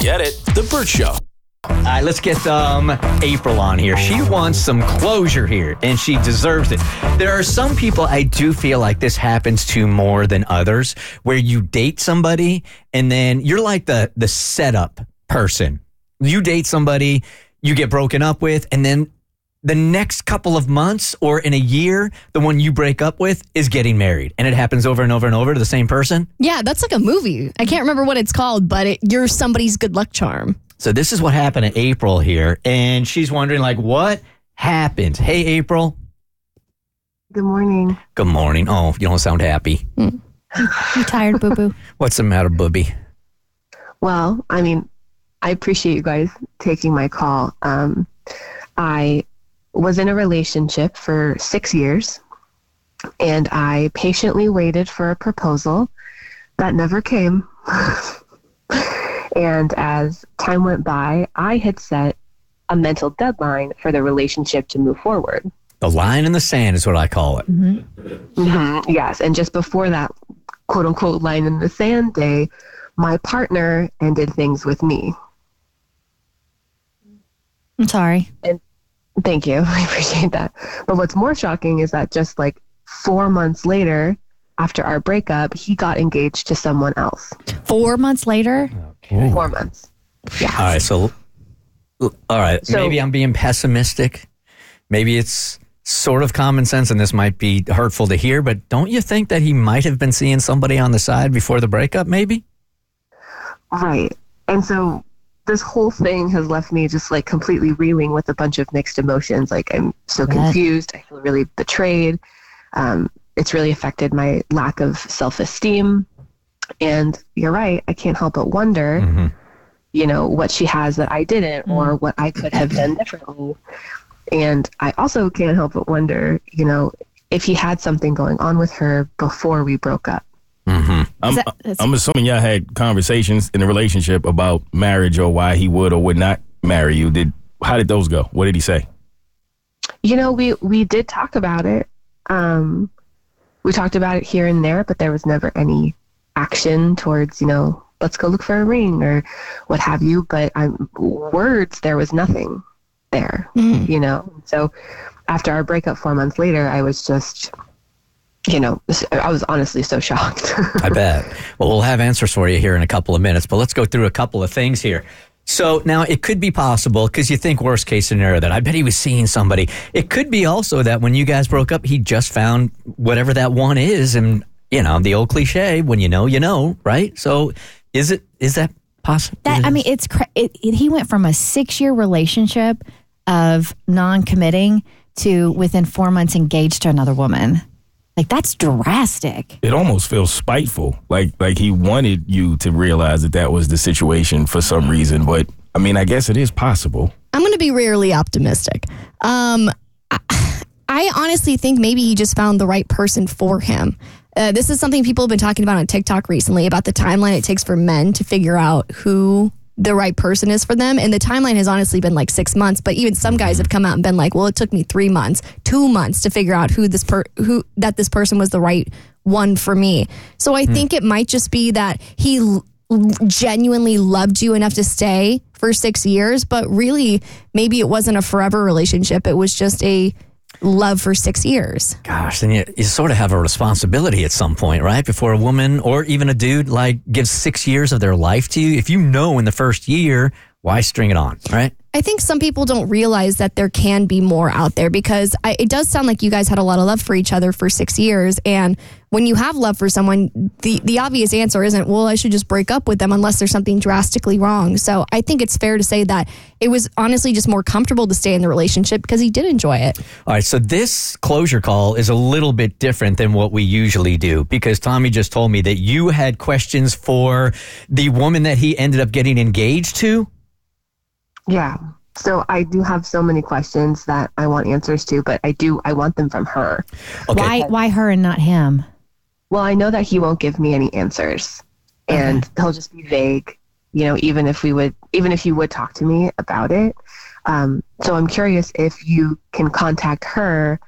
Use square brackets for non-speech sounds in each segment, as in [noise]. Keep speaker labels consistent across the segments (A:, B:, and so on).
A: Get it? The Burt Show.
B: All right, let's get um, April on here. She wants some closure here, and she deserves it. There are some people I do feel like this happens to more than others, where you date somebody and then you're like the the setup person. You date somebody, you get broken up with, and then the next couple of months or in a year, the one you break up with is getting married, and it happens over and over and over to the same person.
C: Yeah, that's like a movie. I can't remember what it's called, but it, you're somebody's good luck charm.
B: So this is what happened to April here, and she's wondering like, what happened? Hey, April.
D: Good morning.
B: Good morning. Oh, you don't sound happy.
C: You tired, boo boo? [laughs]
B: What's the matter, booby?
D: Well, I mean, I appreciate you guys taking my call. Um, I was in a relationship for six years, and I patiently waited for a proposal that never came. [laughs] and as time went by, I had set a mental deadline for the relationship to move forward.
B: The line in the sand is what I call it.
D: Mhm, Yes, and just before that quote unquote line in the sand day, my partner ended things with me.
C: I'm sorry.
D: Thank you. [laughs] I appreciate that. But what's more shocking is that just like four months later, after our breakup, he got engaged to someone else.
C: Four months later,
D: Four months. Yeah.
B: All right, so all right,
D: So-
B: maybe I'm being pessimistic. Maybe it's sort of common sense, and this might be hurtful to hear. But don't you think that he might have been seeing somebody on the side before the breakup? Maybe.
D: Right. And so this whole thing has left me just like completely reeling with a bunch of mixed emotions. Like I'm so
C: Right.
D: confused. I feel really betrayed. Um, it's really affected my lack of self esteem. And you're right. I can't help but wonder,
B: hmm
D: you know, what she has that I didn't or what I could have done differently. And I also can't help but wonder, you know, if he had something going on with her before we broke up.
B: Hmm
E: I'm,
C: that-
E: I'm assuming y'all had conversations in the relationship about marriage or why he would or would not marry you. Did how did those go? What did he say?
D: You know, we we did talk about it. Um, we talked about it here and there, but there was never any action towards, you know, let's go look for a ring or what have you. But um, words, there was nothing there. You know, so after our breakup four months later, I was just, you know, I was honestly so shocked. [laughs]
B: I bet. Well, we'll have answers for you here in a couple of minutes, but let's go through a couple of things here. So now it could be possible because you think worst case scenario that I bet he was seeing somebody. It could be also that when you guys broke up, he just found whatever that one is, and you know the old cliche: when you know, you know, right? So is it is that possible?
C: that I mean, it's cra- it, it, he went from a six year relationship of non committing to within four months engaged to another woman. Like that's drastic.
E: It almost feels spiteful, like like he wanted you to realize that that was the situation for some reason. But I mean, I guess it is possible.
C: I'm going to be rarely optimistic. Um, I, [sighs] I honestly think maybe he just found the right person for him. Uh, this is something people have been talking about on TikTok recently about the timeline it takes for men to figure out who the right person is for them. And the timeline has honestly been like six months, but even some guys mm-hmm. have come out and been like, well, it took me three months, two months to figure out who this per who that this person was the right one for me. So I mm. think it might just be that he l- genuinely loved you enough to stay for six years, but really maybe it wasn't a forever relationship. It was just a love for six years.
B: Gosh, then you, you sort of have a responsibility at some point, right? Before a woman or even a dude like gives six years of their life to you, if you know in the first year, why string it on, right?
C: I think some people don't realize that there can be more out there because I, it does sound like you guys had a lot of love for each other for six years. And when you have love for someone, the, the obvious answer isn't, well, I should just break up with them unless there's something drastically wrong. So I think it's fair to say that it was honestly just more comfortable to stay in the relationship because he did enjoy it.
B: All right, so this closure call is a little bit different than what we usually do because Tommy just told me that you had questions for the woman that he ended up getting engaged to.
D: yeah. So I do have so many questions that I want answers to, but I do I want them from her.
B: Okay.
C: Why, why her and not him?
D: Well, I know that he won't give me any answers, and he'll just be vague. You know, even if we would, even if you would talk to me about it. Um, so I'm curious if you can contact her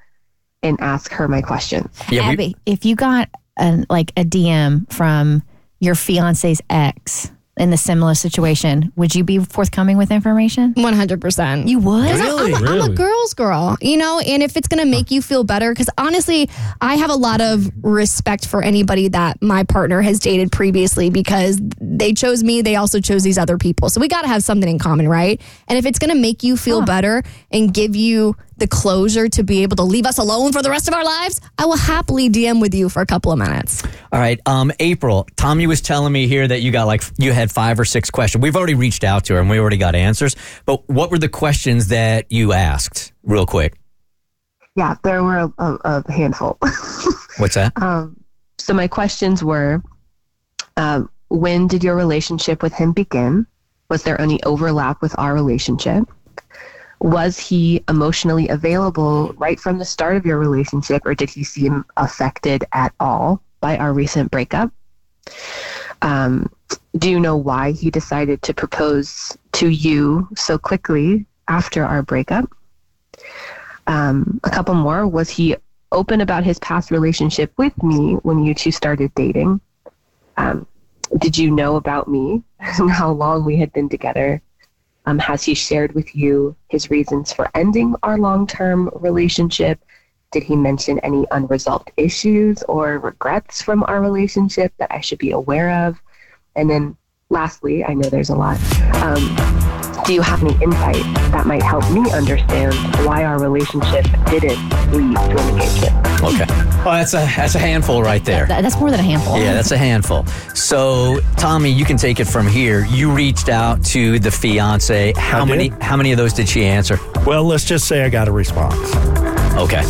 D: and ask her my questions.
B: Yeah, we-
C: Abby, if you got an, like a DM from your fiance's ex
A: in the similar situation, would you be forthcoming with information?
C: 100%.
A: You would?
C: Because I'm, I'm a- I'm a girl's girl, you know, and if it's going to make you feel better, because honestly, I have a lot of respect for anybody that my partner has dated previously because they chose me, they also chose these other people. So we got to have something in common, right? And if it's going to make you feel better and give you the closure to be able to leave us alone for the rest of our lives, I will happily DM with you for a couple of minutes.
B: All right, um, April. Tommy was telling me here that you got like you had five or six questions. We've already reached out to her and we already got answers. But what were the questions that you asked, real quick?
D: Yeah, there were a, a, a handful. [laughs]
B: What's that?
D: Um, so my questions were, um, when did your relationship with him begin? Was there any overlap with our relationship? Was he emotionally available right from the start of your relationship, or did he seem affected at all by our recent breakup? Um, do you know why he decided to propose to you so quickly after our breakup? Um, a couple more. Was he open about his past relationship with me when you two started dating? Um, did you know about me [laughs] and how long we had been together? Um, has he shared with you his reasons for ending our long term relationship? Did he mention any unresolved issues or regrets from our relationship that I should be aware of? And then lastly, I know there's a lot. Um, do you have any insight that might help me understand why our relationship didn't lead to an engagement?
B: Okay. Oh, that's a that's a handful right there.
A: That- that's more than a handful.
B: Yeah, that's a handful. So, Tommy, you can take it from here. You reached out to the fiance. How
F: I
B: many?
F: did.
B: How many of those did she answer?
F: Well, let's just say I got a response.
B: Okay.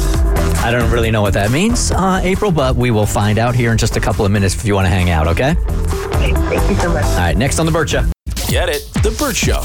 B: I don't really know what that means, uh, April, but we will find out here in just a couple of minutes if you want to hang out. Okay.
D: Okay, thank you so much.
B: All right. Next on the Burt Show.
E: Get it? The Burt Show.